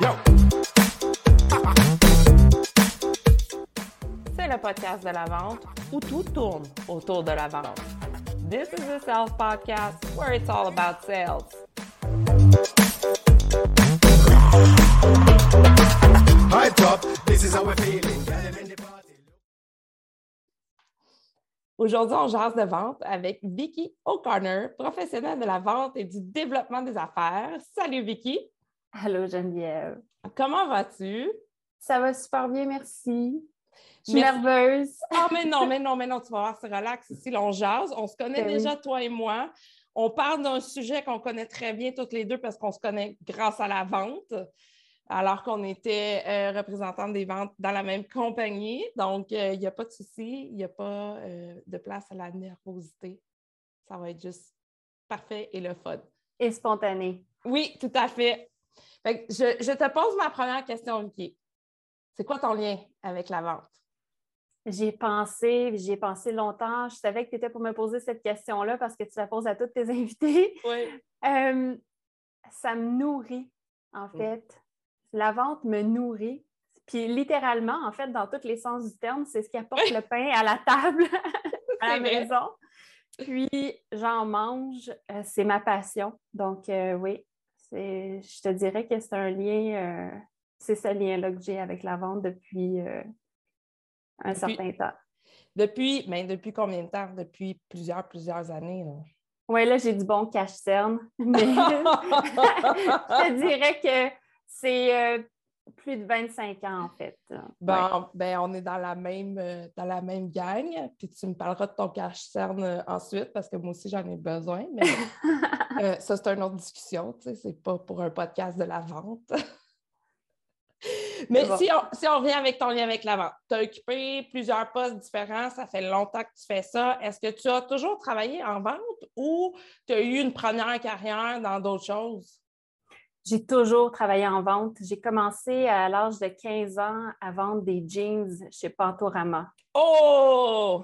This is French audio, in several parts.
C'est le podcast de la vente où tout tourne autour de la vente. This is the sales podcast where it's all about sales. Aujourd'hui, on jase de vente avec Vicky O'Connor, professionnelle de la vente et du développement des affaires. Salut Vicky, Allô Geneviève. comment vas-tu? Ça va super bien, merci. Je suis Merci. nerveuse. Ah, mais non, mais non, mais non, tu vas voir, c'est relax ici, on jase. On se connaît Ben oui. déjà, toi et moi. On parle d'un sujet qu'on connaît très bien toutes les deux parce qu'on se connaît grâce à la vente, alors qu'on était euh, représentantes des ventes dans la même compagnie. Donc, euh, il n'y a pas de souci, il n'y a pas euh, de place à la nervosité. Ça va être juste parfait et le fun. Et spontanée. Oui, tout à fait. Fait que je, je te pose ma première question, Vicky. C'est quoi ton lien avec la vente? J'y ai pensé, j'y ai pensé longtemps. Je savais que tu étais pour me poser cette question-là parce que tu la poses à tous tes invités. Oui. Euh, ça me nourrit, en Mm. fait. La vente me nourrit. Puis littéralement, en fait, dans tous les sens du terme, c'est ce qui apporte le pain à la table, à la vrai. maison. Puis j'en mange, euh, c'est ma passion. Donc euh, oui, je te dirais que c'est un lien, euh, c'est ce lien-là que j'ai avec la vente depuis euh, un Depuis- certain temps. Depuis, mais depuis combien de temps? Depuis plusieurs, plusieurs années. là. Oui, là, j'ai du bon cache-cerne, mais je te dirais que c'est euh, plus de 25 ans, en fait. Bon, Ouais. ben, on est dans la même, euh, dans la même gang. Puis tu me parleras de ton cache-cerne euh, ensuite parce que moi aussi, j'en ai besoin. Mais euh, ça, c'est une autre discussion. Tu sais, c'est pas pour un podcast de la vente. Mais bon. si, on, si on revient avec ton lien avec la vente, tu as occupé plusieurs postes différents, ça fait longtemps que tu fais ça. Est-ce que tu as toujours travaillé en vente ou tu as eu une première carrière dans d'autres choses? J'ai toujours travaillé en vente. J'ai commencé à l'âge de 15 ans à vendre des jeans chez Pantorama. Oh!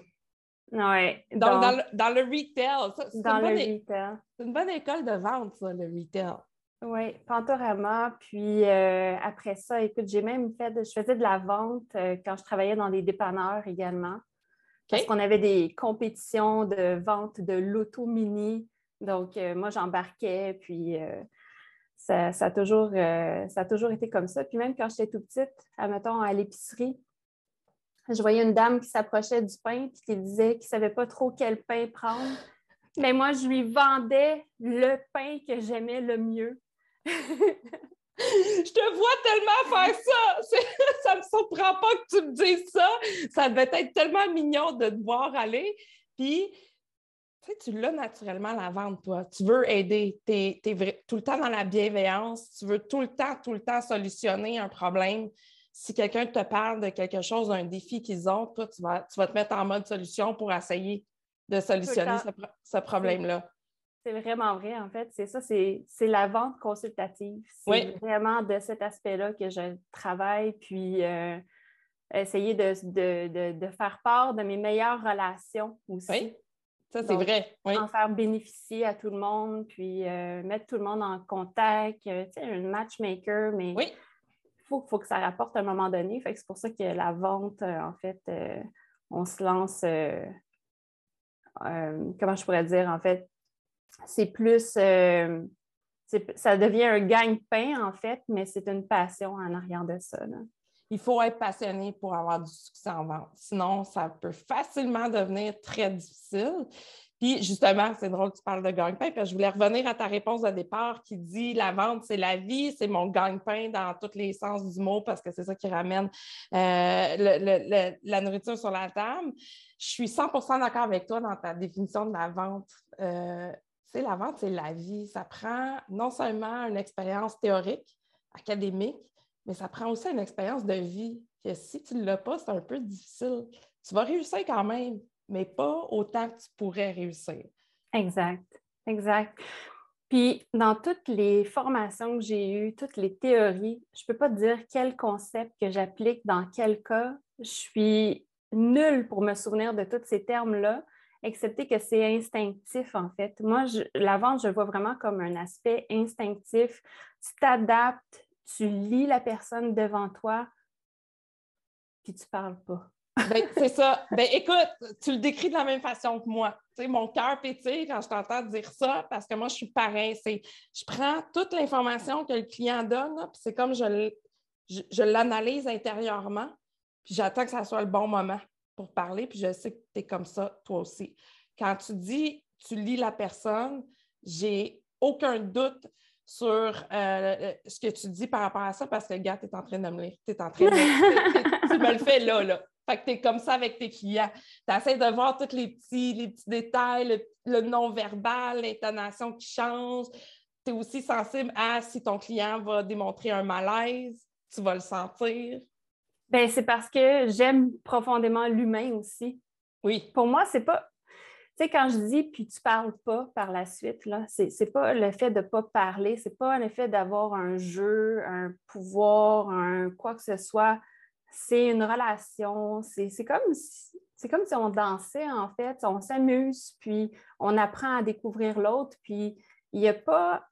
Ouais, Donc, donc, dans, le, dans le retail. Ça, C'est dans une, le bonne é- retail. c'est une bonne école de vente, ça, le retail. Oui, Pantorama. Puis euh, après ça, écoute, j'ai même fait, de- je faisais de la vente euh, quand je travaillais dans les dépanneurs également. Parce qu'on avait des compétitions de vente de l'auto mini. Donc, euh, moi, j'embarquais, puis ça, ça a toujours, euh, ça a toujours été comme ça. Puis même quand j'étais tout petite, admettons, à l'épicerie, je voyais une dame qui s'approchait du pain puis qui disait qu'elle ne savait pas trop quel pain prendre. Mais moi, je lui vendais le pain que j'aimais le mieux. Je te vois tellement faire ça. Ça me surprend pas que tu me dises ça. Ça devait être tellement mignon de te voir aller. Puis, tu sais, tu l'as naturellement, la vente, toi. Tu veux aider. Tu es, tout le temps dans la bienveillance. Tu veux tout le temps, tout le temps solutionner un problème. Si quelqu'un te parle de quelque chose, d'un défi qu'ils ont, toi, tu vas, tu vas te mettre en mode solution pour essayer de solutionner ce, pro- ce problème-là. C'est vraiment vrai, en fait. C'est ça, c'est c'est la vente consultative. C'est Oui. vraiment de cet aspect-là que je travaille, puis euh, essayer de, de- de- de faire part de mes meilleures relations aussi. Oui, ça, c'est vrai. Oui. En faire bénéficier à tout le monde, puis euh, mettre tout le monde en contact. euh, tu sais, un matchmaker, mais Oui. il faut, faut que ça rapporte à un moment donné. Fait que c'est pour ça que la vente, euh, en fait, on se lance. comment je pourrais dire, en fait, c'est plus. ça devient un gagne-pain, en fait, mais c'est une passion en arrière de ça. là. Il faut être passionné pour avoir du succès en vente. Sinon, ça peut facilement devenir très difficile. Puis, justement, c'est drôle que tu parles de gagne-pain, parce que je voulais revenir à ta réponse de départ qui dit la vente, c'est la vie, c'est mon gagne-pain dans tous les sens du mot, parce que c'est ça qui ramène euh, la nourriture sur la table. Je suis 100% d'accord avec toi dans ta définition de la vente. Euh, sais, la vente, c'est la vie. Ça prend non seulement une expérience théorique, académique, mais ça prend aussi une expérience de vie. Que si tu ne l'as pas, c'est un peu difficile. Tu vas réussir quand même, mais pas autant que tu pourrais réussir. Exact, exact. Puis, dans toutes les formations que j'ai eues, toutes les théories, je ne peux pas te dire quel concept que j'applique dans quel cas. Je suis nulle pour me souvenir de tous ces termes-là, excepté que c'est instinctif, en fait. Moi, je- la vente, je le vois vraiment comme un aspect instinctif. Tu t'adaptes tu lis la personne devant toi, puis tu parles pas. Ben, c'est ça. Ben, écoute, tu le décris de la même façon que moi. Mon cœur pétille quand je t'entends dire ça parce que moi, je suis pareil. Je prends toute l'information que le client donne, puis c'est comme je, je, l'analyse intérieurement, puis j'attends que ça soit le bon moment pour parler, puis je sais que tu es comme ça, toi aussi. Quand tu dis, tu lis la personne, j'ai aucun doute sur euh, ce que tu dis par rapport à ça parce que, gars, tu es en train de me lire. Tu es en train de. tu me le fais là, là. Fait que tu es comme ça avec tes clients. Tu essaies de voir tous les petits, les petits détails, le, non-verbal, l'intonation qui change. Tu es aussi sensible à si ton client va démontrer un malaise, tu vas le sentir. Bien, c'est parce que j'aime profondément l'humain aussi. Oui. Pour moi, c'est pas. Tu sais, quand je dis puis tu parles pas par la suite, là, c'est, c'est pas le fait de pas parler, c'est pas le fait d'avoir un jeu, un pouvoir, un quoi que ce soit c'est une relation. C'est comme, si, comme si on dansait, en fait. On s'amuse, puis on apprend à découvrir l'autre. Puis il n'y a pas.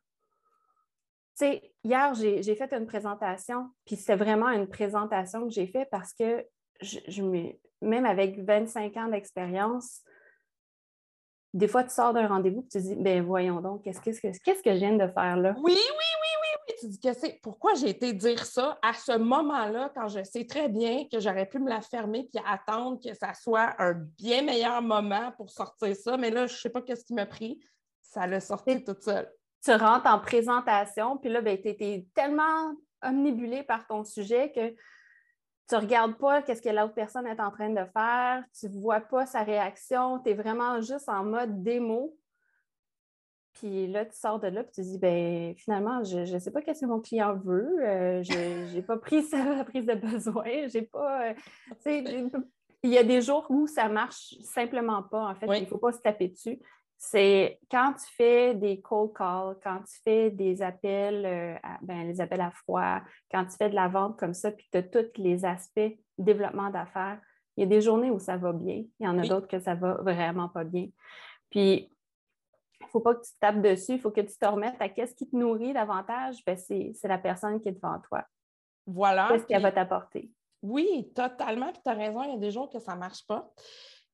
Tu sais, hier, j'ai fait une présentation, puis c'est vraiment une présentation que j'ai faite parce que je, même avec 25 ans d'expérience, des fois, tu sors d'un rendez-vous et tu te dis, ben voyons donc, qu'est-ce que, qu'est-ce que je viens de faire là? Oui, oui, oui, tu dis que c'est pourquoi j'ai été dire ça à ce moment-là, quand je sais très bien que j'aurais pu me la fermer puis attendre que ça soit un bien meilleur moment pour sortir ça. Mais là, je ne sais pas qu'est-ce qui m'a pris. Ça l'a sorti toute seule. Tu rentres en présentation, puis là, ben, tu étais tellement omnibulé par ton sujet que tu ne regardes pas qu'est-ce que l'autre personne est en train de faire, tu ne vois pas sa réaction, tu es vraiment juste en mode démo. Puis là, tu sors de là, puis tu dis, ben finalement, je ne sais pas qu'est-ce que mon client veut. Euh, je n'ai pas pris sa prise de besoin. J'ai pas. Euh, il y a des jours où ça marche simplement pas, en fait. Il ne faut pas se taper dessus. C'est quand tu fais des cold calls, quand tu fais des appels, euh, ben, les appels à froid, quand tu fais de la vente comme ça, puis tu as tous les aspects développement d'affaires, il y a des journées où ça va bien, il y en a d'autres que ça va vraiment pas bien. Puis il ne faut pas que tu te tapes dessus, il faut que tu te remettes à qu'est-ce qui te nourrit davantage. Ben, c'est la personne qui est devant toi. Voilà. Qu'est-ce qu'elle va t'apporter? Oui, totalement. Puis tu as raison, il y a des jours que ça ne marche pas.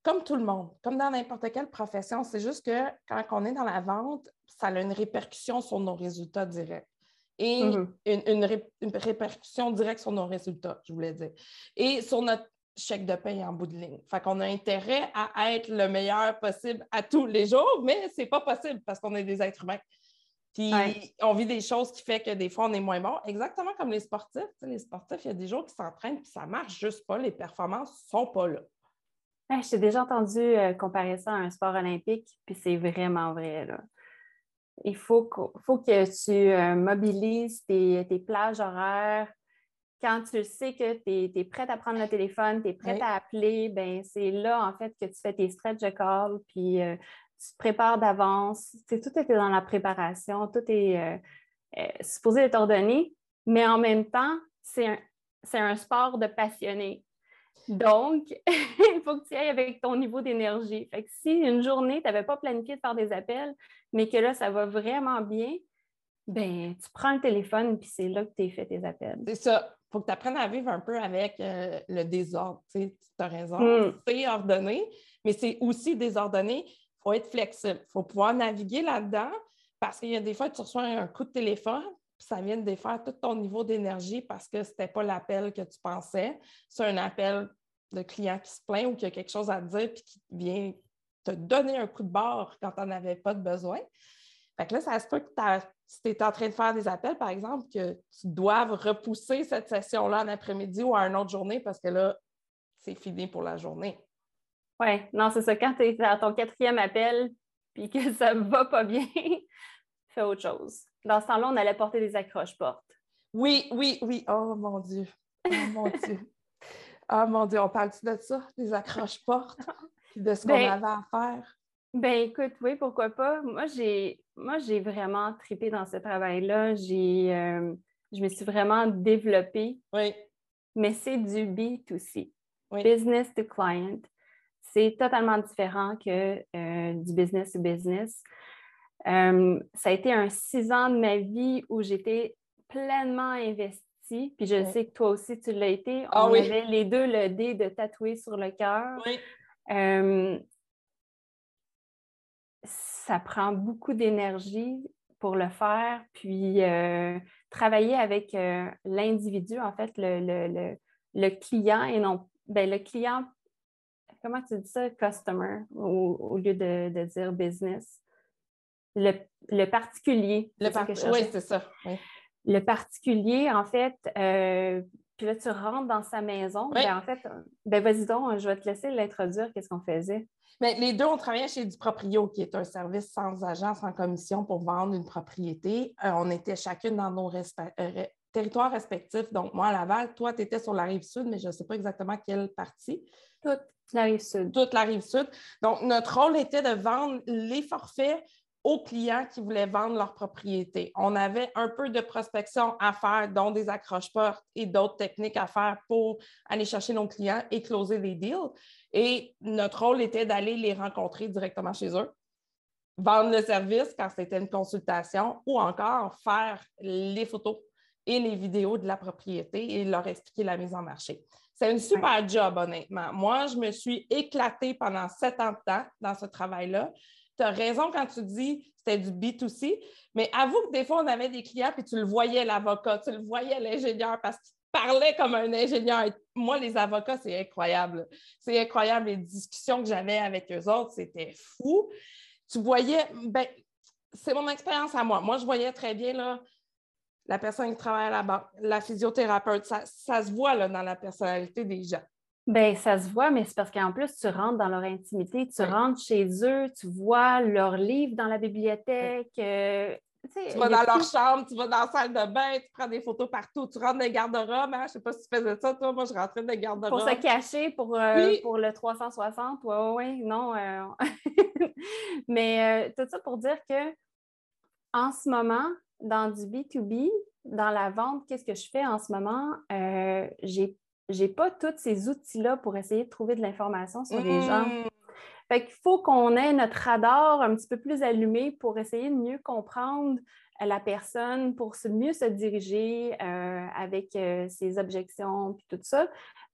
Comme tout le monde, comme dans n'importe quelle profession, c'est juste que quand on est dans la vente, ça a une répercussion sur nos résultats directs. Et mm-hmm. une, une, répercussion directe sur nos résultats, je voulais dire. Et sur notre chèque de paye en bout de ligne. Fait qu'on a intérêt à être le meilleur possible à tous les jours, mais c'est pas possible parce qu'on est des êtres humains. Puis on vit des choses qui font que des fois on est moins bon. Exactement comme les sportifs. les sportifs, il y a des jours qui s'entraînent puis ça marche juste pas. Les performances sont pas là. Je t'ai déjà entendu euh, comparer ça à un sport olympique, puis c'est vraiment vrai. Là. Il faut que, faut que tu euh, mobilises tes, tes plages horaires, quand tu sais que tu es, prête à prendre le téléphone, tu es prête à appeler, ben c'est là, en fait, que tu fais tes stretch de call, puis euh, tu te prépares d'avance. Tout est dans la préparation, tout est supposé être ordonné, mais en même temps, c'est un, un sport de passionné. Donc, il faut que tu ailles avec ton niveau d'énergie. Fait que si une journée, tu n'avais pas planifié de faire des appels, mais que là, ça va vraiment bien, ben, tu prends le téléphone, puis c'est là que tu as fait tes appels. C'est ça faut que tu apprennes à vivre un peu avec euh, le désordre. Tu as raison, mm. c'est ordonné, mais c'est aussi désordonné. Il faut être flexible. Il faut pouvoir naviguer là-dedans parce qu'il y a des fois, tu reçois un coup de téléphone, ça vient de défaire tout ton niveau d'énergie parce que ce n'était pas l'appel que tu pensais. C'est un appel de client qui se plaint ou qui a quelque chose à te dire puis qui vient te donner un coup de barre quand tu n'en avais pas de besoin. Fait que là, ça se peut que si tu es en train de faire des appels, par exemple, que tu doives repousser cette session-là en après-midi ou à une autre journée parce que là, c'est fini pour la journée. Oui, non, c'est ça. Quand tu es à ton quatrième appel puis que ça ne va pas bien, autre chose. Dans ce temps-là, on allait porter des accroches-portes. Oui, oui, oui. Oh mon Dieu. Oh mon Dieu. Oh mon Dieu, on parle-tu de ça, des accroches-portes, de ce qu'on ben, avait à faire? Ben écoute, oui, pourquoi pas. Moi, j'ai moi, j'ai vraiment tripé dans ce travail-là. J'ai euh, je me suis vraiment développée. Oui. Mais c'est du B2C. Business to client. C'est totalement différent que euh, du business to business. Euh, ça a été un six ans de ma vie où j'étais pleinement investis. Puis je Oui. sais que toi aussi, tu l'as été. Ah On oui. avait les deux le dé de tatouer sur le cœur. Oui. Euh, ça prend beaucoup d'énergie pour le faire, puis euh, travailler avec l'individu, en fait, le, le- le- le client et non, ben, le client, comment tu dis ça, customer, au, au lieu de, de dire business? Le, le particulier. Le par- Oui, c'est ça. oui. le particulier, en fait, euh, puis là, tu rentres dans sa maison. Oui. Ben, en fait, euh, ben, vas-y donc, je vais te laisser l'introduire, qu'est-ce qu'on faisait? Mais les deux, on travaillait chez Du Proprio, qui est un service sans agent, sans commission pour vendre une propriété. Euh, on était chacune dans nos respe- euh, territoires respectifs. Donc, moi, à Laval, toi, tu étais sur la rive sud, mais je ne sais pas exactement quelle partie. Toute la rive sud. Toute la rive sud. Donc, notre rôle était de vendre les forfaits aux clients qui voulaient vendre leur propriété. On avait un peu de prospection à faire, dont des accroche-portes et d'autres techniques à faire pour aller chercher nos clients et closer des deals. Et notre rôle était d'aller les rencontrer directement chez eux, vendre le service quand c'était une consultation ou encore faire les photos et les vidéos de la propriété et leur expliquer la mise en marché. C'est une super job, honnêtement. Moi, je me suis éclatée pendant sept ans de temps dans ce travail-là. Tu as raison quand tu dis c'était du B2C, mais avoue que des fois, on avait des clients puis tu le voyais, l'avocat, tu le voyais, l'ingénieur, parce qu'il parlait comme un ingénieur. Moi, les avocats, c'est incroyable. C'est incroyable. Les discussions que j'avais avec eux autres, c'était fou. Tu voyais, ben, c'est mon expérience à moi. Moi, je voyais très bien là, la personne qui travaille à la banque, la physiothérapeute. Ça, ça se voit là, dans la personnalité des gens. Ben, ça se voit, mais c'est parce qu'en plus, tu rentres dans leur intimité, tu rentres chez eux, tu vois leurs livres dans la bibliothèque. euh, tu vas dans leur chambre, tu vas dans la salle de bain, tu prends des photos partout, tu rentres dans les garde-robes. Hein? Je ne sais pas si tu faisais ça, toi. Moi, je rentrais dans les garde-robes. Pour se cacher pour, euh, Oui. pour le 360, oui, oui, non. euh, Mais tout ça pour dire que en ce moment, dans du B2B, dans la vente, qu'est-ce que je fais en ce moment? Euh, j'ai j'ai pas tous ces outils-là pour essayer de trouver de l'information sur les gens. Mmh. Fait qu'il faut qu'on ait notre radar un petit peu plus allumé pour essayer de mieux comprendre euh, la personne, pour mieux se diriger euh, avec euh, ses objections puis tout ça.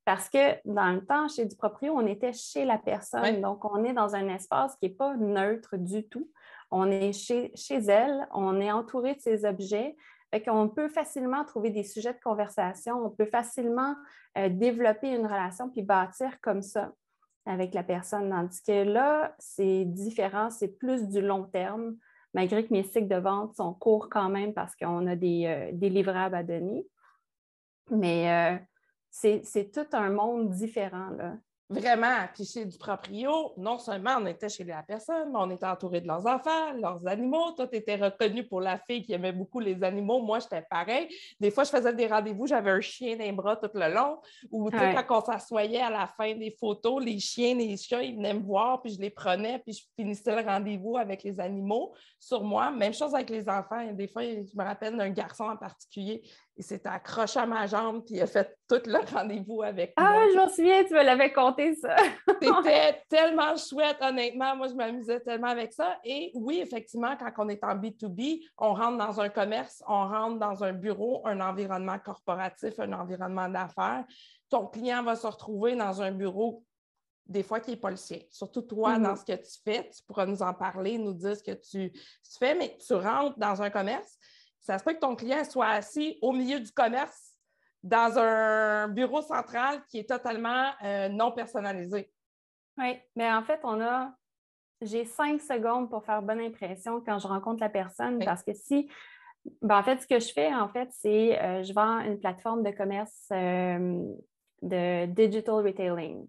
Parce que dans le temps, chez du proprio, on était chez la personne. Donc, on est dans un espace qui n'est pas neutre du tout. On est chez, chez elle, on est entouré de ses objets. Fait qu'on peut facilement trouver des sujets de conversation, on peut facilement euh, développer une relation puis bâtir comme ça avec la personne. Tandis que là, c'est différent, c'est plus du long terme, malgré que mes cycles de vente sont courts quand même parce qu'on a des, euh, des livrables à donner. Mais euh, c'est tout un monde différent. Là. Vraiment. Puis chez du proprio, non seulement on était chez la personne, mais on était entouré de leurs enfants, leurs animaux. Toi, tu étais reconnue pour la fille qui aimait beaucoup les animaux. Moi, j'étais pareil. Des fois, je faisais des rendez-vous, j'avais un chien dans les bras tout le long. Ou Ouais. quand on s'assoyait à la fin des photos, les chiens, les chats, ils venaient me voir, puis je les prenais, puis je finissais le rendez-vous avec les animaux sur moi. Même chose avec les enfants. Des fois, je me rappelle d'un garçon en particulier, il s'était accroché à ma jambe, puis il a fait tout le rendez-vous avec moi. Ah, je m'en souviens, tu me l'avais compté ça. C'était tellement chouette, honnêtement. Moi, je m'amusais tellement avec ça. Et oui, effectivement, quand on est en B2B, on rentre dans un commerce, on rentre dans un bureau, un environnement corporatif, un environnement d'affaires. Ton client va se retrouver dans un bureau, des fois, qui n'est pas le sien. Surtout toi, Mhm. dans ce que tu fais, tu pourras nous en parler, nous dire ce que tu, tu fais, mais tu rentres dans un commerce. Ça se peut que ton client soit assis au milieu du commerce dans un bureau central qui est totalement euh, non personnalisé. Oui, mais en fait, on a. J'ai cinq secondes pour faire bonne impression quand je rencontre la personne Oui. parce que si. ben, en fait, ce que je fais, en fait, c'est euh, je vends une plateforme de commerce euh, de digital retailing.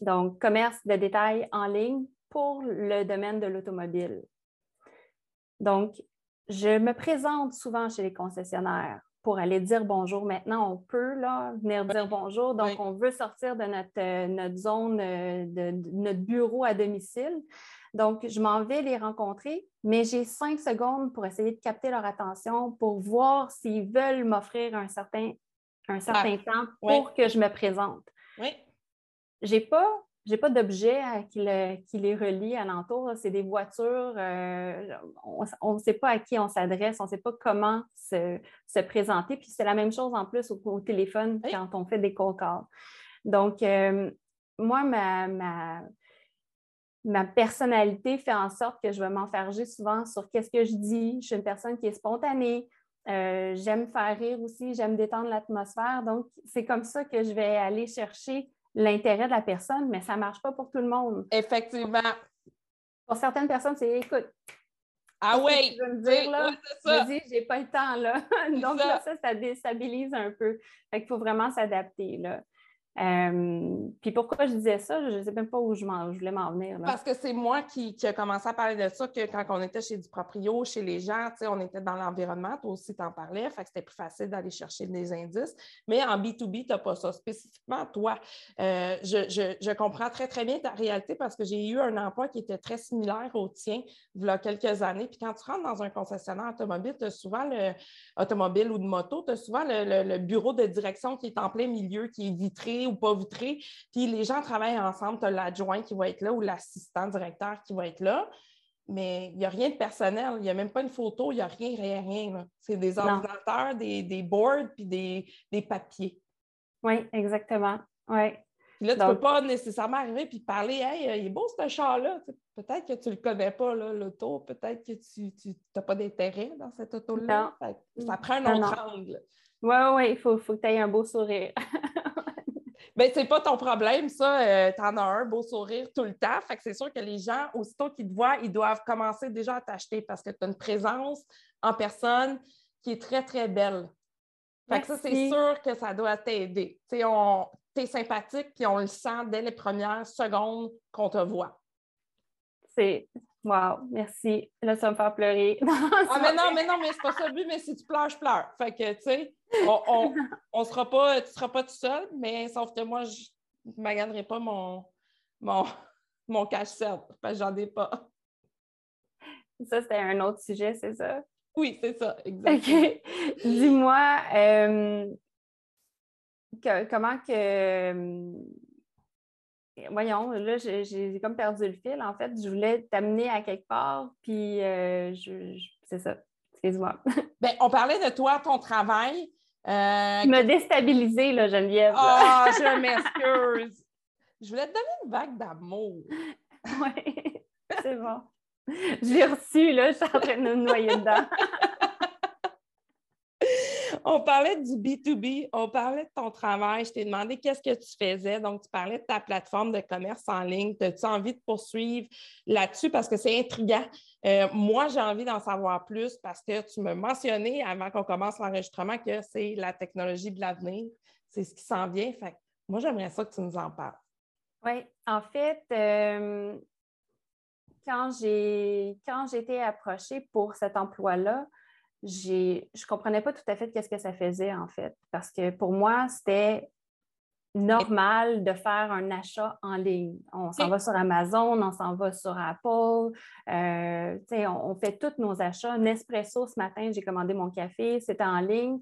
Donc, commerce de détail en ligne pour le domaine de l'automobile. Donc, je me présente souvent chez les concessionnaires pour aller dire bonjour. Maintenant, on peut là, venir dire bonjour. Donc, Oui. on veut sortir de notre, euh, notre zone, euh, de, de notre bureau à domicile. Donc, je m'en vais les rencontrer, mais j'ai cinq secondes pour essayer de capter leur attention, pour voir s'ils veulent m'offrir un certain, un certain temps oui. pour que je me présente. Oui. J'ai pas j'ai pas d'objet qui, qui, les relie alentour. C'est des voitures. Euh, on ne sait pas à qui on s'adresse, on ne sait pas comment se, présenter. Puis c'est la même chose en plus au, téléphone quand on fait des call calls. Donc, euh, moi, ma, ma, ma, personnalité fait en sorte que je vais m'enfarger souvent sur qu'est-ce que je dis. Je suis une personne qui est spontanée. Euh, j'aime faire rire aussi, j'aime détendre l'atmosphère. Donc, c'est comme ça que je vais aller chercher l'intérêt de la personne, mais ça ne marche pas pour tout le monde. Effectivement. Pour certaines personnes, c'est écoute. Ah oui! Tu veux me dire là? Vas-y, j'ai pas le temps là. Donc ça. ça, ça déstabilise un peu. Fait qu'il faut vraiment s'adapter là. Euh, puis pourquoi je disais ça, je ne sais même pas où je, voulais m'en venir. Parce que c'est moi qui, qui ai commencé à parler de ça, que quand on était chez du proprio, chez les gens, on était dans l'environnement, toi aussi t'en parlais, fait que c'était plus facile d'aller chercher des indices. Mais en B2B, tu n'as pas ça. Spécifiquement, toi, euh, je, comprends très, très bien ta réalité parce que j'ai eu un emploi qui était très similaire au tien il y a quelques années. Puis quand tu rentres dans un concessionnaire automobile, tu as souvent le automobile ou de moto, tu as souvent le bureau de direction qui est en plein milieu, qui est vitré ou pas vitré. Puis les gens travaillent ensemble. Tu as l'adjoint qui va être là ou l'assistant directeur qui va être là. Mais il n'y a rien de personnel. Il n'y a même pas une photo. Il n'y a rien, rien, rien. C'est des ordinateurs, des, des, boards puis des, des papiers. Oui, exactement. Oui. là, tu ne peux pas nécessairement arriver et parler Hey, il est beau ce char-là. Peut-être que tu ne le connais pas, l'auto. Peut-être que tu n'as pas d'intérêt dans cette auto-là. Ça prend un autre angle. Oui, oui, il faut, faut que tu aies un beau sourire. Bien, c'est pas ton problème, ça. Euh, tu en as un beau sourire tout le temps. Fait que c'est sûr que les gens, aussitôt qu'ils te voient, ils doivent commencer déjà à t'acheter parce que tu as une présence en personne qui est très, très belle. Fait que ça, c'est sûr que ça doit t'aider. Tu es sympathique, puis on le sent dès les premières secondes qu'on te voit. C'est Wow, merci. Là, ça va me faire pleurer. ah, mais non, mais non, mais c'est pas ça le but, mais si tu pleures, je pleure. Fait que, tu sais, on, on, sera pas, tu seras pas tout seul, mais sauf que moi, je ne maganerai pas mon, mon, mon cache-celle, parce que j'en ai pas. Ça, c'était un autre sujet, c'est ça? Oui, c'est ça, exactement. OK. Dis-moi, euh, comment que voyons, là, j'ai comme perdu le fil. En fait, je voulais t'amener à quelque part, puis euh, je, c'est ça. Excuse-moi. Bien, on parlait de toi, ton travail. Euh, tu m'as déstabilisée, là, Geneviève. Ah, oh, je m'excuse. je voulais te donner une vague d'amour. Oui, c'est bon. J'ai reçu, là, je suis en train de me noyer dedans. On parlait du B2B, on parlait de ton travail. Je t'ai demandé qu'est-ce que tu faisais. Donc, tu parlais de ta plateforme de commerce en ligne. As-tu envie de poursuivre là-dessus? Parce que c'est intriguant? Euh, moi, j'ai envie d'en savoir plus parce que tu me mentionnais avant qu'on commence l'enregistrement que c'est la technologie de l'avenir. C'est ce qui s'en vient. Fait moi, j'aimerais ça que tu nous en parles. Oui, en fait, euh, quand j'ai été approchée pour cet emploi-là, je ne comprenais pas tout à fait qu'est-ce que ça faisait, en fait, parce que pour moi, c'était normal de faire un achat en ligne. On s'en va sur Amazon, on s'en va sur Apple, euh, on, on, fait tous nos achats. Nespresso, ce matin, j'ai commandé mon café, c'était en ligne.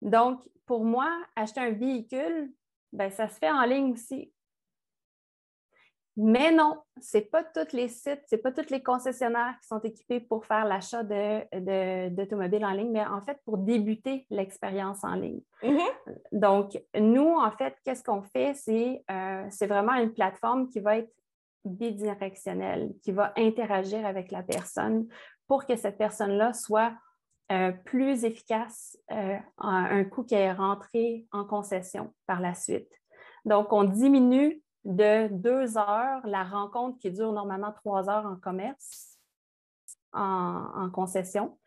Donc, pour moi, acheter un véhicule, ben, ça se fait en ligne aussi. Mais non, ce n'est pas tous les sites, ce n'est pas tous les concessionnaires qui sont équipés pour faire l'achat d'automobiles en ligne, mais en fait pour débuter l'expérience en ligne. Mm-hmm. Donc, nous, en fait, qu'est-ce qu'on fait? Euh, c'est vraiment une plateforme qui va être bidirectionnelle, qui va interagir avec la personne pour que cette personne-là soit euh, plus efficace euh, à un coût qui est rentré en concession par la suite. Donc, on diminue de deux heures, la rencontre qui dure normalement trois heures en commerce, en, concession,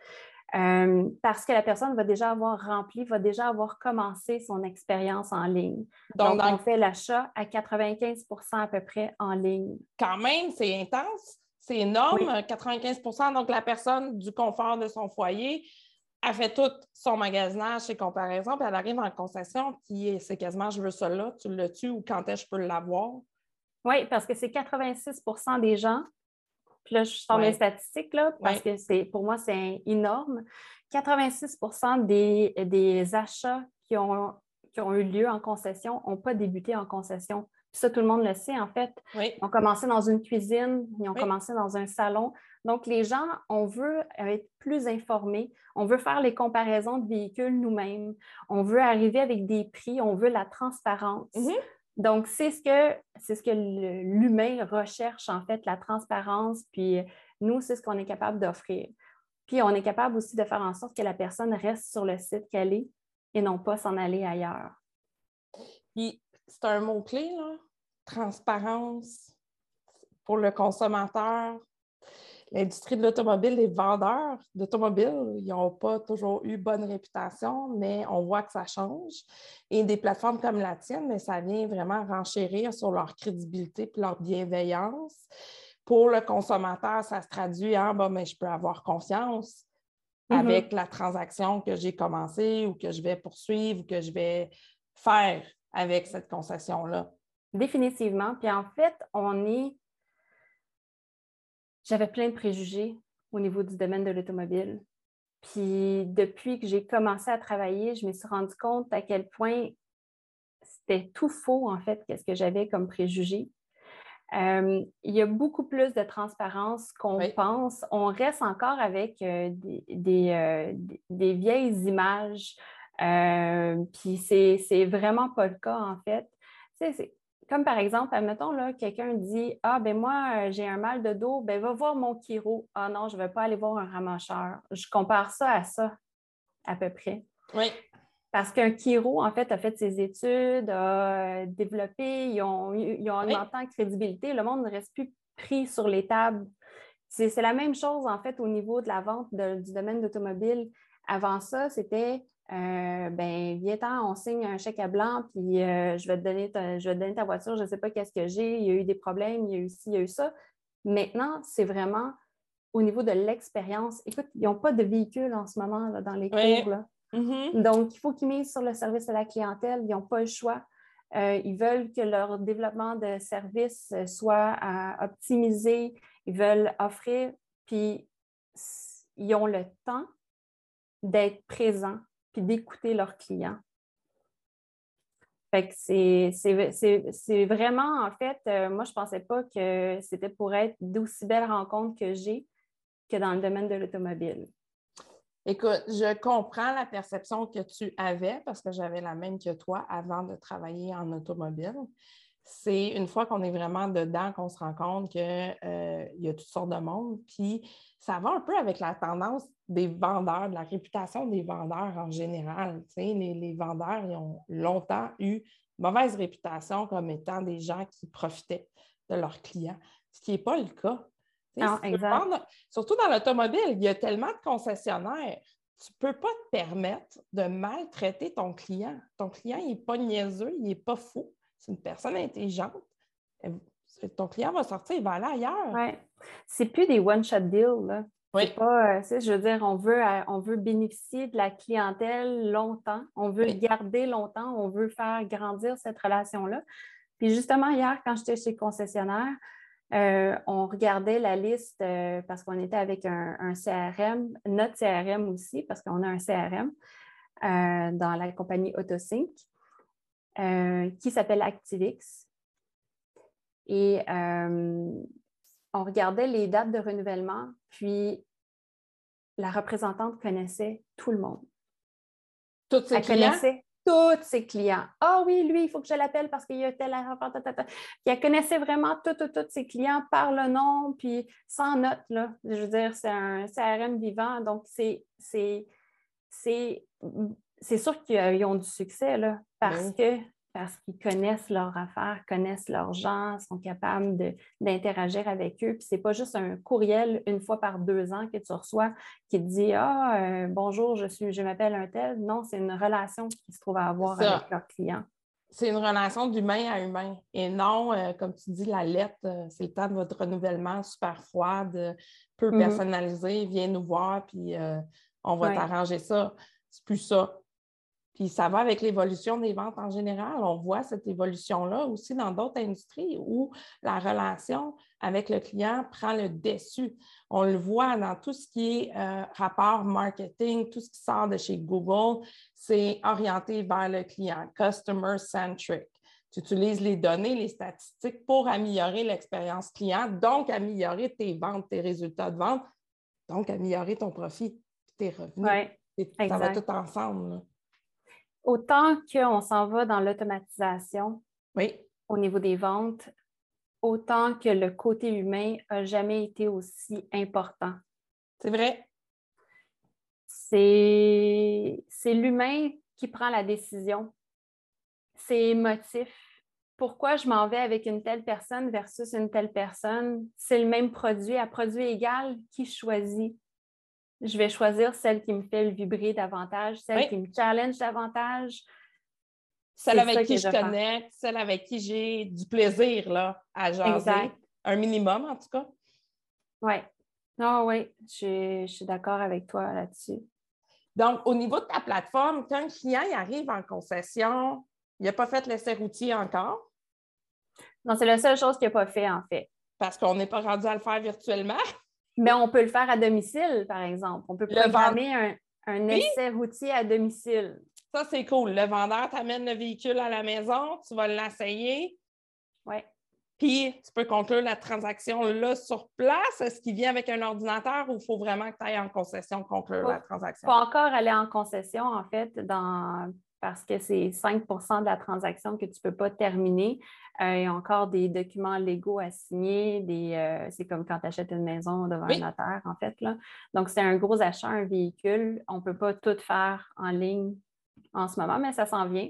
euh, parce que la personne va déjà avoir rempli, va déjà avoir commencé son expérience en ligne. Donc, on fait l'achat à 95% à peu près en ligne. Quand même, c'est intense. C'est énorme, 95% Donc, la personne du confort de son foyer, elle fait tout son magasinage chez Comparaison, puis elle arrive en concession, puis c'est quasiment je veux ça là, tu le tues ou quand est-ce que je peux l'avoir? Oui, parce que c'est 86% des gens. Puis là, je sors mes statistiques là, parce que c'est pour moi, c'est énorme. 86% des, achats qui ont, qui ont eu lieu en concession n'ont pas débuté en concession ça, tout le monde le sait, en fait. Oui. Ils ont commencé dans une cuisine, ils ont Oui. commencé dans un salon. Donc, les gens, on veut être plus informés, on veut faire les comparaisons de véhicules nous-mêmes, on veut arriver avec des prix, on veut la transparence. Mhm. Donc, c'est ce que, c'est ce que l'humain recherche, en fait, la transparence. Puis, nous, c'est ce qu'on est capable d'offrir. Puis, on est capable aussi de faire en sorte que la personne reste sur le site qu'elle est et non pas s'en aller ailleurs. Puis, c'est un mot-clé, là. Transparence pour le consommateur. L'industrie de l'automobile, les vendeurs d'automobiles, ils n'ont pas toujours eu bonne réputation, mais on voit que ça change. Et des plateformes comme la tienne, mais ça vient vraiment renchérir sur leur crédibilité et leur bienveillance. Pour le consommateur, ça se traduit en bon, mais je peux avoir confiance Mhm. avec la transaction que j'ai commencée ou que je vais poursuivre ou que je vais faire avec cette concession-là. Définitivement. Puis en fait, on est. J'avais plein de préjugés au niveau du domaine de l'automobile. Puis depuis que j'ai commencé à travailler, je me suis rendu compte à quel point c'était tout faux, en fait, qu'est-ce que j'avais comme préjugés. Euh, il y a beaucoup plus de transparence qu'on Oui. pense. On reste encore avec euh, des, des, euh, des- vieilles images. Puis c'est vraiment pas le cas, en fait. Tu sais, comme par exemple, admettons, là, quelqu'un dit Ah, ben moi, euh, j'ai un mal de dos, ben va voir mon chiro. Ah non, je ne vais pas aller voir un ramacheur. Je compare ça à ça, à peu près. Oui, Parce qu'un chiro, en fait, a fait ses études, a euh, développé, ils ont, ils ont Oui. augmenté en crédibilité. Le monde ne reste plus pris sur les tables. C'est c'est la même chose, en fait, au niveau de la vente de- du domaine d'automobile. Avant ça, c'était euh, ben, viens-t'en, on signe un chèque à blanc, puis euh, je, vais te donner ta, je vais te donner ta voiture, je ne sais pas qu'est-ce que j'ai, il y a eu des problèmes, il y a eu ci, il y a eu ça. Maintenant, c'est vraiment au niveau de l'expérience. Écoute, ils n'ont pas de véhicule en ce moment là, dans les Oui. cours. Là. Mhm. Donc, il faut qu'ils misent sur le service à la clientèle. Ils n'ont pas le choix. Euh, ils veulent que leur développement de service euh, soit euh, optimisé. Ils veulent offrir, puis ils ont le temps d'être présents puis d'écouter leurs clients. Fait que c'est- vraiment, en fait, euh, moi, je ne pensais pas que c'était pour être d'aussi belles rencontres que j'ai que dans le domaine de l'automobile. Écoute, je comprends la perception que tu avais parce que j'avais la même que toi avant de travailler en automobile. C'est une fois qu'on est vraiment dedans qu'on se rend compte qu'il y a toutes sortes de monde. Puis ça va un peu avec la tendance des vendeurs, de la réputation des vendeurs en général. Les, les vendeurs ils ont longtemps eu mauvaise réputation comme étant des gens qui profitaient de leurs clients, ce qui n'est pas le cas. Non, si vendre- surtout dans l'automobile, il y a tellement de concessionnaires. Tu ne peux pas te permettre de maltraiter ton client. Ton client, il n'est pas niaiseux, il n'est pas fou. C'est une personne intelligente. Ton client va sortir, il va aller ailleurs. Ouais. C'est plus des one-shot deals. Là. Oui. Pas, euh, je veux dire, on veut, euh, on veut bénéficier de la clientèle longtemps, on veut Oui. garder longtemps, on veut faire grandir cette relation-là. Puis justement, hier, quand j'étais chez le concessionnaire, euh, on regardait la liste euh, parce qu'on était avec un, un CRM, notre CRM aussi, parce qu'on a un CRM euh, dans la compagnie AutoSync qui s'appelle Activix. Et euh, on regardait les dates de renouvellement, puis la représentante connaissait tout le monde. Tous ses Elle clients? connaissait tous ses clients. Ah oui, lui, il faut que je l'appelle parce qu'il y a tel. Puis elle connaissait vraiment tous, tous, tous ses clients par le nom, puis sans note, là. Je veux dire, c'est un CRM vivant, donc c'est c'est sûr qu'ils ont du succès, là, parce que parce qu'ils connaissent leur affaire, connaissent leurs gens, sont capables d'interagir avec eux. Puis c'est pas juste un courriel une fois par deux ans que tu reçois qui te dit Ah, euh, bonjour, je suis, je m'appelle un tel. Non, c'est une relation qu'ils se trouvent à avoir Ça. avec leurs clients. C'est une relation d'humain à humain. Et non, euh, comme tu dis, la lettre, euh, c'est le temps de votre renouvellement super froide, euh, peu Mhm. personnalisé. Viens nous voir, puis euh, on va t'arranger ça. C'est plus ça. Puis ça va avec l'évolution des ventes en général. On voit cette évolution-là aussi dans d'autres industries où la relation avec le client prend le dessus. On le voit dans tout ce qui est euh, rapport marketing, tout ce qui sort de chez Google, c'est orienté vers le client, customer centric. Tu utilises les données, les statistiques pour améliorer l'expérience client, donc améliorer tes ventes, tes résultats de vente, donc améliorer ton profit, tes revenus. Ça va tout ensemble. Autant qu'on s'en va dans l'automatisation oui. au niveau des ventes, autant que le côté humain n'a jamais été aussi important. C'est vrai. C'est l'humain qui prend la décision. C'est émotif. Pourquoi je m'en vais avec une telle personne versus une telle personne? C'est le même produit, à produit égal, qui choisit? Je vais choisir celle qui me fait vibrer davantage, celle qui me challenge davantage. Celle avec qui je, connecte, celle avec qui j'ai du plaisir là, à jaser. Un minimum, en tout cas. Oui. Non, oui, je, suis d'accord avec toi là-dessus. Donc, au niveau de ta plateforme, quand un client arrive en concession, il n'a pas fait l'essai routier encore? Non, c'est la seule chose qu'il n'a pas fait, en fait. Parce qu'on n'est pas rendu à le faire virtuellement? Mais on peut le faire à domicile, par exemple. On peut programmer un, un essai routier à domicile. Ça, c'est cool. Le vendeur t'amène le véhicule à la maison, tu vas l'essayer. Oui. Puis, tu peux conclure la transaction là sur place. Est-ce qu'il vient avec un ordinateur ou il faut vraiment que tu ailles en concession conclure la transaction? Il faut encore aller en concession, en fait, dans... parce que c'est 5% de la transaction que tu ne peux pas terminer. Euh, il y a encore des documents légaux à signer. Des, euh, c'est comme quand tu achètes une maison devant un notaire, en fait. Là. Donc, c'est un gros achat, un véhicule. On ne peut pas tout faire en ligne en ce moment, mais ça s'en vient.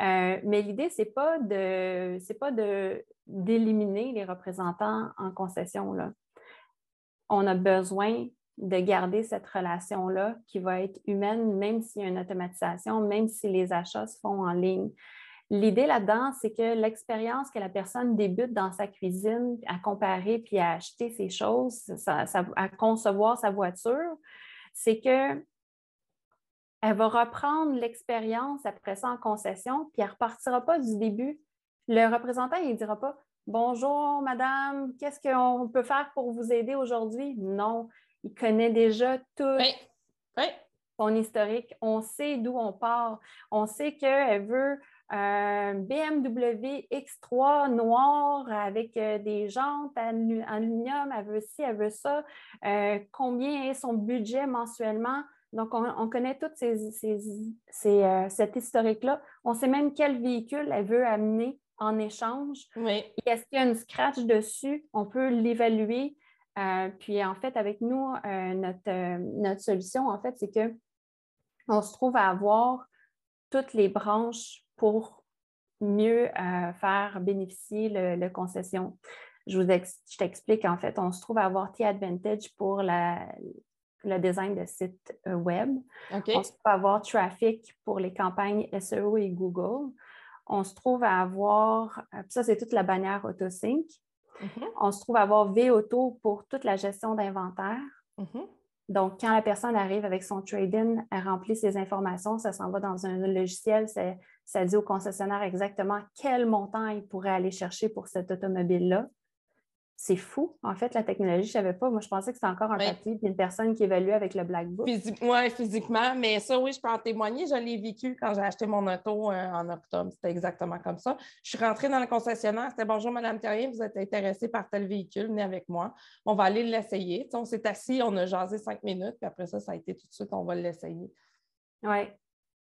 Euh, mais l'idée, ce n'est pas de c'est pas de d'éliminer les représentants en concession. Là. On a besoin de garder cette relation-là qui va être humaine, même s'il y a une automatisation, même si les achats se font en ligne. L'idée là-dedans, c'est que l'expérience que la personne débute dans sa cuisine, à comparer puis à acheter ses choses, à concevoir sa voiture, c'est que elle va reprendre l'expérience après ça en concession, puis elle ne repartira pas du début. Le représentant, il ne dira pas Bonjour, madame, qu'est-ce qu'on peut faire pour vous aider aujourd'hui? Non, il connaît déjà tout son historique. On sait d'où on part. On sait qu'elle veut un BMW X3 noir avec euh, des jantes en aluminium. Elle veut ci, elle veut ça. Euh, combien est son budget mensuellement? Donc, on, connaît tout euh, cet historique-là. On sait même quel véhicule elle veut amener en échange. Oui. Est-ce qu'il y a une scratch dessus? On peut l'évaluer. Euh, puis, en fait, avec nous, euh, notre, notre, solution, en fait, c'est que on se trouve à avoir toutes les branches pour mieux faire bénéficier le, concession. Je, vous je t'explique, en fait, on se trouve à avoir T-Advantage pour la, le design de site euh, web. On peut avoir traffic pour les campagnes SEO et Google. On se trouve à avoir, euh, ça c'est toute la bannière AutoSync. Mm-hmm. On se trouve à avoir VAuto pour toute la gestion d'inventaire. Mm-hmm. Donc, quand la personne arrive avec son trade-in, elle remplit ses informations, ça s'en va dans un logiciel, ça dit au concessionnaire exactement quel montant il pourrait aller chercher pour cette automobile-là c'est fou. En fait, la technologie, je ne savais pas. Moi, je pensais que c'était encore un papier et une personne qui évalue avec le Black Book. oui, physiquement. Mais ça, oui, je peux en témoigner. Je l'ai vécu quand j'ai acheté mon auto euh, en octobre. C'était exactement comme ça. Je suis rentrée dans le concessionnaire. C'était Bonjour, Madame Thierry, vous êtes intéressée par tel véhicule, venez avec moi. On va aller l'essayer. on s'est assis, on a jasé cinq minutes, puis après ça, ça a été tout de suite, on va l'essayer. Oui.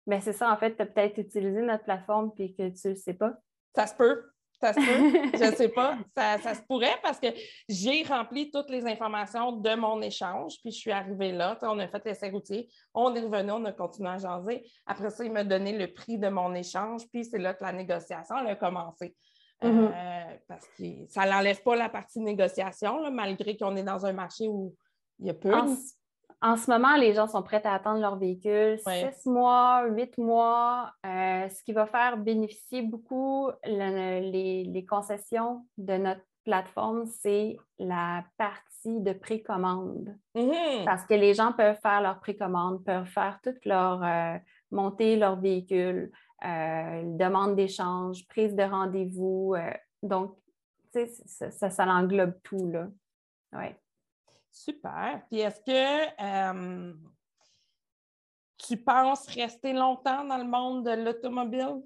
Mais c'est ça, en fait, tu as peut-être utilisé notre plateforme puis que tu ne le sais pas. Ça se peut. Ça se peut? je ne sais pas. Ça, se pourrait parce que j'ai rempli toutes les informations de mon échange, puis je suis arrivée là. On a fait l'essai routier. On est revenu, on a continué à jaser. Après ça, il m'a donné le prix de mon échange, puis c'est là que la négociation a commencé. Euh, mm-hmm. parce que ça n'enlève pas la partie négociation, malgré qu'on est dans un marché où il y a peu. En ce moment, les gens sont prêts à attendre leur véhicule six mois, huit mois, euh, ce qui va faire bénéficier beaucoup les, concessions de notre plateforme, c'est la partie de précommande. Mm-hmm. Parce que les gens peuvent faire leur précommande, peuvent faire toute leur euh, monter leur véhicule, euh, demande d'échange, prise de rendez-vous. donc, ça, ça, ça, englobe tout. Là. Ouais. Super. Puis est-ce que euh, tu penses rester longtemps dans le monde de l'automobile?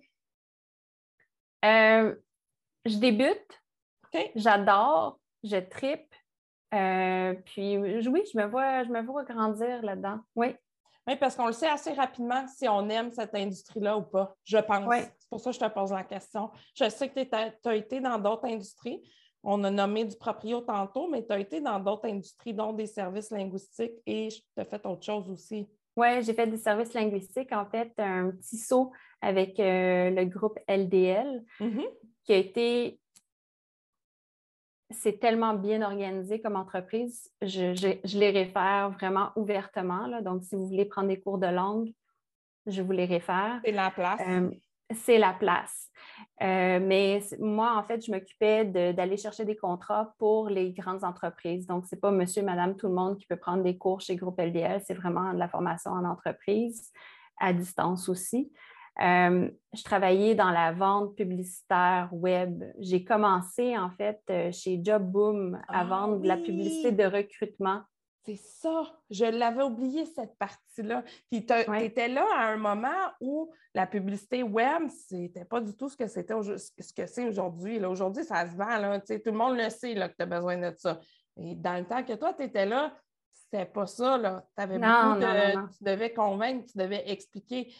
Euh, je débute. J'adore. Je tripe. Euh, puis oui, je me vois, je me vois grandir là-dedans. Oui. Oui, parce qu'on le sait assez rapidement si on aime cette industrie-là ou pas, je pense. Oui. C'est pour ça que je te pose la question. Je sais que tu as été dans d'autres industries. On a nommé du proprio tantôt, mais tu as été dans d'autres industries, dont des services linguistiques et tu as fait autre chose aussi. Oui, j'ai fait des services linguistiques, en fait, un petit saut avec euh, le groupe LDL, Mhm. qui a été. C'est tellement bien organisé comme entreprise. Je, je- je les réfère vraiment ouvertement. là. Donc, si vous voulez prendre des cours de langue, je vous les réfère. C'est la place. Euh, c'est la place. Euh, mais moi, en fait, je m'occupais de- d'aller chercher des contrats pour les grandes entreprises. Donc, ce n'est pas monsieur, madame, tout le monde qui peut prendre des cours chez Groupe LDL. C'est vraiment de la formation en entreprise, à distance aussi. Euh, je travaillais dans la vente publicitaire web. J'ai commencé, en fait, euh, chez Job Boom à Ah vendre de la publicité de recrutement. C'est ça. Je l'avais oublié, cette partie-là. Puis tu Ouais. étais là à un moment où la publicité web, c'était pas du tout ce que c'était au- ce que c'est aujourd'hui. là. Aujourd'hui, ça se vend. Là. Tout le monde le sait là, que tu as besoin de ça. Et dans le temps que toi, tu étais là, c'était pas ça. Tu avais Non, beaucoup de. non, non, non. Tu devais convaincre, tu devais expliquer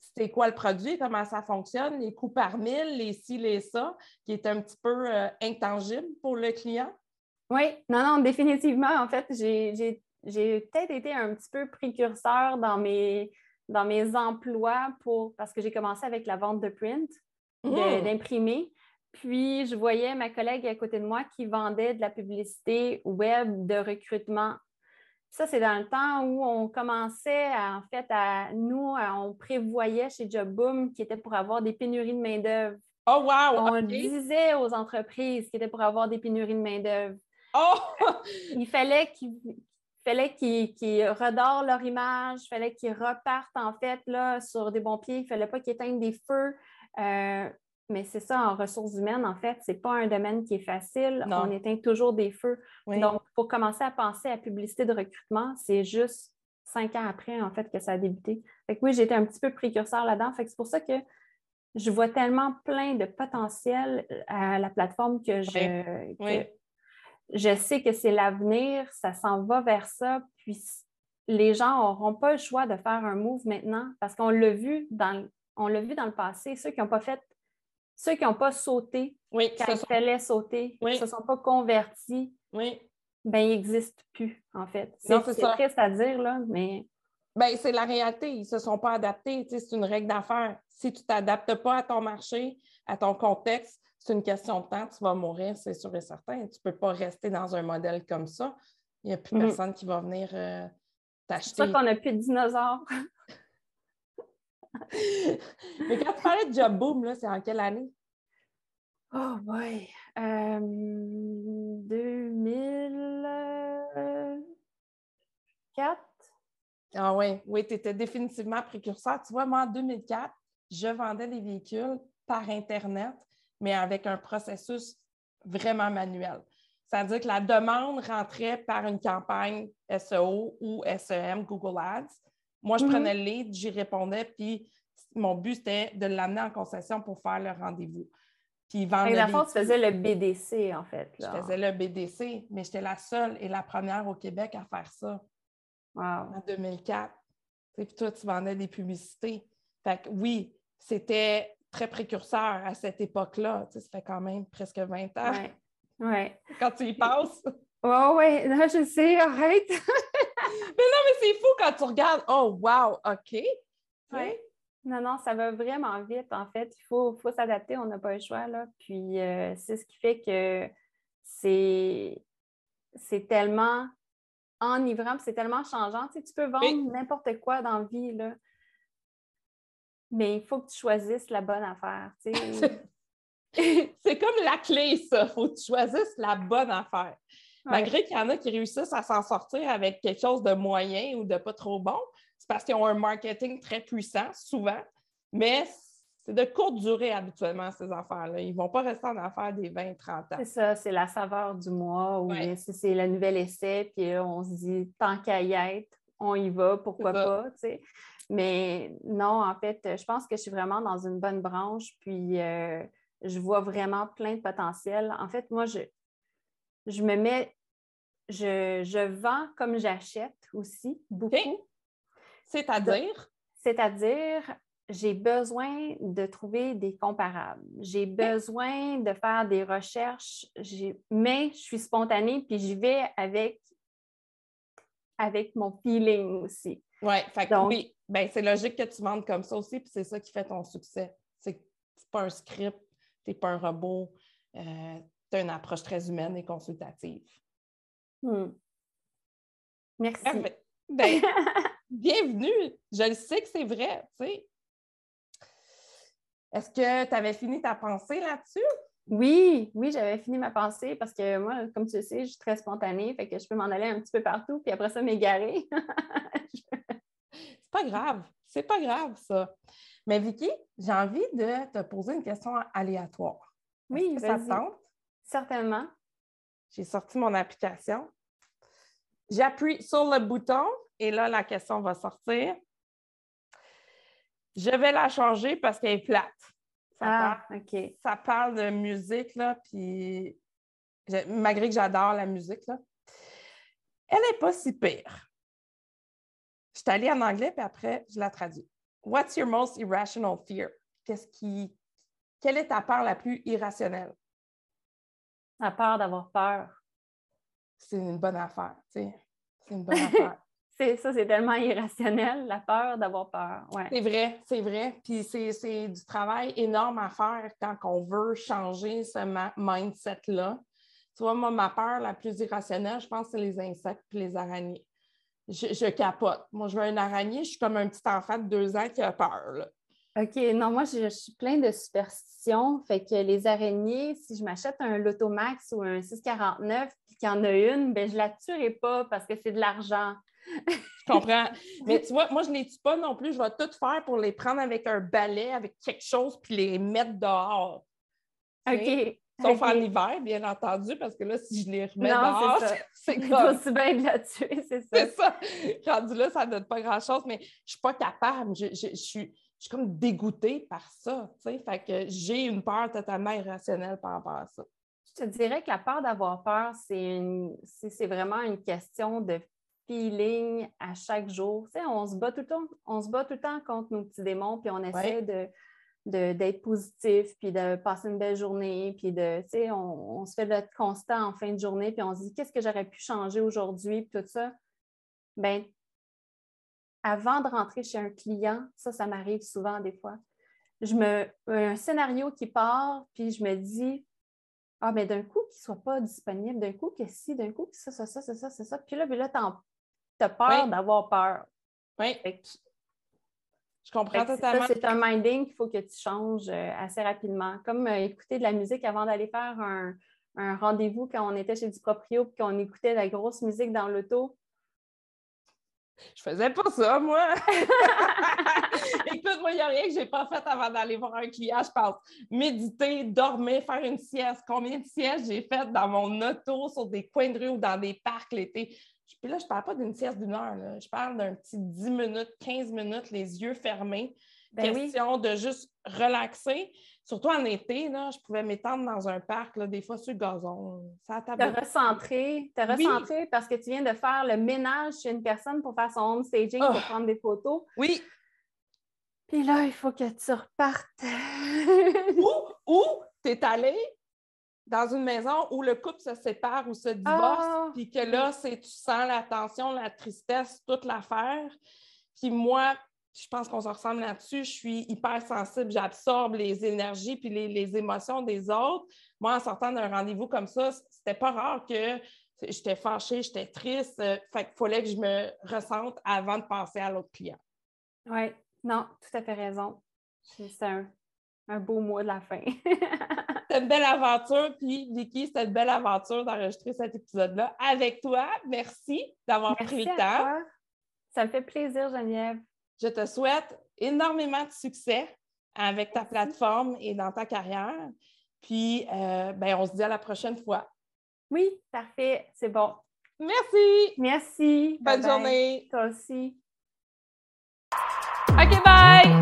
c'était quoi le produit, comment ça fonctionne, les coûts par mille, les ci, les ça, qui est un petit peu euh, intangible pour le client. Oui, non, non, définitivement. En fait, j'ai peut-être été un petit peu précurseur dans mes, dans mes emplois pour, parce que j'ai commencé avec la vente de print, Mmh. d'imprimer. Puis, je voyais ma collègue à côté de moi qui vendait de la publicité web de recrutement. Ça, c'est dans le temps où on commençait, à, en fait, à nous, à- on prévoyait chez JobBoom qui était pour avoir des pénuries de main-d'œuvre. Oh, wow! On disait aux entreprises qui étaient pour avoir des pénuries de main-d'œuvre Oh! il fallait qu'ils fallait qu'ils redorent leur image, il fallait qu'ils repartent en fait là, sur des bons pieds, il ne fallait pas qu'ils éteignent des feux. Euh, mais c'est ça, en ressources humaines, en fait, ce n'est pas un domaine qui est facile. Non. On éteint toujours des feux. Oui. Donc, pour commencer à penser à publicité de recrutement, c'est juste cinq ans après, en fait, que ça a débuté. Fait que oui, été un petit peu précurseur là-dedans. Fait que c'est pour ça que je vois tellement plein de potentiel à la plateforme que je, que Oui. Je sais que c'est l'avenir, ça s'en va vers ça. Puis les gens n'auront pas le choix de faire un move maintenant parce qu'on l'a vu dans, le- on l'a vu dans le passé. Ceux qui n'ont pas fait, ceux qui n'ont pas sauté Oui, quand il sont- fallait sauter, Oui. qui ne se sont pas convertis, oui. ben ils n'existent plus, en fait. C'est triste à dire, là, mais Ben, c'est la réalité. Ils ne se sont pas adaptés. C'est une règle d'affaires. Si tu ne t'adaptes pas à ton marché, à ton contexte, c'est une question de temps. Tu vas mourir, c'est sûr et certain. Tu ne peux pas rester dans un modèle comme ça. Il n'y a plus Mhm. personne qui va venir euh, c'est t'acheter. ça qu'on n'a plus de dinosaures. Mais quand tu parlais de Job Boom, c'est en quelle année? Oh boy! Euh, 2004? Ah oui, oui, tu étais définitivement précurseur. Tu vois, moi, en 2004, je vendais des véhicules par Internet, mais avec un processus vraiment manuel. C'est-à-dire que la demande rentrait par une campagne SEO ou SEM, Google Ads. Moi, je Mhm. prenais le lead, j'y répondais, puis mon but, c'était de l'amener en concession pour faire le rendez-vous. Puis vendre dans le fond, tu faisais le BDC, en fait. Je faisais le BDC, mais j'étais la seule et la première au Québec à faire ça Wow. en 2004. Tu sais, Puis toi, tu vendais des publicités. Fait que oui, c'était très précurseur à cette époque-là. Tu sais, Ça fait quand même presque 20 ans Ouais. Ouais. quand tu y passes. Ouais, ouais. Non, je sais, arrête. Mais c'est fou quand tu regardes. Oh, wow, OK. Ouais. Non, non, ça va vraiment vite, en fait. Il faut, faut s'adapter, on n'a pas le choix, là. Puis euh, c'est ce qui fait que c'est c'est tellement enivrant, c'est tellement changeant. Tu, sais, tu peux vendre Oui. n'importe quoi dans la vie, là. Mais il faut que tu choisisses la bonne affaire. tu sais. C'est comme la clé, ça. faut que tu choisisses la bonne affaire. Ouais. Malgré qu'il y en a qui réussissent à s'en sortir avec quelque chose de moyen ou de pas trop bon, c'est parce qu'ils ont un marketing très puissant, souvent, mais c'est de courte durée habituellement, ces affaires-là. Ils ne vont pas rester en affaires des 20-30 ans. C'est ça, c'est la saveur du mois ou Ouais. c'est le nouvel essai, puis on se dit tant qu'à y être, on y va, pourquoi pas, tu sais. Mais non, en fait, je pense que je suis vraiment dans une bonne branche, puis euh, je vois vraiment plein de potentiel. En fait, moi, je, je me mets, je, je vends comme j'achète aussi, beaucoup. C'est-à-dire, C'est-à-dire, j'ai besoin de trouver des comparables. J'ai besoin de faire des recherches, mais je suis spontanée, puis j'y vais avec, avec mon feeling aussi. ouais, fait Donc- oui, ben, c'est logique que tu vendes comme ça aussi, puis c'est ça qui fait ton succès. C'est pas un script, t'es pas un robot, euh, tu as une approche très humaine et consultative. Hmm. Merci. Ben, bienvenue. Je le sais que c'est vrai, tu sais. Est-ce que tu avais fini ta pensée là-dessus? Oui, oui, j'avais fini ma pensée parce que moi, comme tu le sais, je suis très spontanée, fait que je peux m'en aller un petit peu partout, puis après ça, m'égarer. C'est pas grave. C'est pas grave, ça. Mais Vicky, j'ai envie de te poser une question aléatoire. Oui, que ça te vas-y. tente? Certainement. J'ai sorti mon application. J'appuie sur le bouton et là, la question va sortir. Je vais la changer parce qu'elle est plate. Ça, Ah, parle, OK. ça parle de musique, là, puis malgré que j'adore la musique, là, elle n'est pas si pire. Je suis allée en anglais, puis après, je la traduis. What's your most irrational fear? Qu'est-ce qui... Quelle est ta peur la plus irrationnelle? À peur d'avoir peur. C'est une bonne affaire, tu sais. C'est une bonne affaire. Ça, c'est tellement irrationnel, la peur d'avoir peur. Ouais. C'est vrai, c'est vrai. Puis c'est c'est du travail énorme à faire quand on veut changer ce mindset-là. Tu vois, moi, ma peur la plus irrationnelle, je pense, c'est les insectes et les araignées. Je, je capote. Moi, je veux une araignée, je suis comme un petit enfant de deux ans qui a peur. là. OK, non, moi, je, je suis plein de superstitions. Fait que les araignées, si je m'achète un Lotomax ou un 649 puis qu'il y en a une, ben je la tuerai pas parce que c'est de l'argent. Je comprends. Mais tu vois, moi, je ne les tue pas non plus. Je vais tout faire pour les prendre avec un balai, avec quelque chose, puis les mettre dehors. OK. Sauf en hiver, bien entendu, parce que là, si je les remets Non, dehors, c'est comme... aussi bien de la tuer, c'est ça. C'est ça. Rendu là, ça ne donne pas grand-chose, mais je ne suis pas capable. Je, je- je suis, je suis comme dégoûtée par ça. tu sais. Fait que j'ai une peur totalement irrationnelle par rapport à ça. Je te dirais que la peur d'avoir peur, c'est une- vraiment une question de feeling à chaque jour. Tu sais, on se bat tout le temps, on se bat tout le temps contre nos petits démons, puis on essaie de- d'être positif, puis de passer une belle journée, puis de, tu sais, on, on se fait le constat en fin de journée, puis on se dit qu'est-ce que j'aurais pu changer aujourd'hui, puis tout ça? Ben, avant de rentrer chez un client, ça, ça m'arrive souvent des fois. Je me, un scénario qui part, puis je me dis, ah, mais d'un coup, qu'il ne soit pas disponible, d'un coup, que si, d'un coup, que ça, ça, ça, ça, ça, ça, ça. Puis là, tu as peur Oui. d'avoir peur. Oui, Fait que- je comprends totalement. C'est un minding qu'il faut que tu changes euh, assez rapidement. Comme euh, écouter de la musique avant d'aller faire un, un rendez-vous quand on était chez du proprio puis qu'on écoutait la grosse musique dans l'auto. Je faisais pas ça, moi. Écoute, moi, il n'y a rien que je n'ai pas fait avant d'aller voir un client. Je pense méditer, dormir, faire une sieste. Combien de siestes j'ai faites dans mon auto, sur des coins de rue ou dans des parcs l'été? Puis là, je ne parle pas d'une sieste d'une heure. là. Je parle d'un petit 10 minutes, 15 minutes, les yeux fermés. Ben oui. Question de juste relaxer. Surtout en été, là, je pouvais m'étendre dans un parc, là, des fois sur le gazon. Ça Te recentrer, te Oui. recentrer parce que tu viens de faire le ménage chez une personne pour faire son home staging, pour Oh. prendre des photos. Oui. Puis là, il faut que tu repartes. Ou, ou tu es allé dans une maison où le couple se sépare ou se divorce, Ah, puis que là, c'est, tu sens la tension, la tristesse, toute l'affaire. Puis moi, je pense qu'on se ressemble là-dessus. Je suis hyper sensible, j'absorbe les énergies puis les, les émotions des autres. Moi, en sortant d'un rendez-vous comme ça, c'était pas rare que j'étais fâchée, j'étais triste. euh, Fait qu'il fallait que je me ressente avant de passer à l'autre client. Oui, non, tout à fait raison. C'est un, un beau mot de la fin. C'était une belle aventure. Puis, Vicky, c'était une belle aventure d'enregistrer cet épisode-là avec toi. Merci d'avoir pris le temps. Ça me fait plaisir, Geneviève. Je te souhaite énormément de succès avec ta Merci. plateforme et dans ta carrière. Puis, euh, ben, on se dit à la prochaine fois. Oui, parfait, c'est bon. Merci. Merci. Bonne journée. Toi aussi. OK, bye.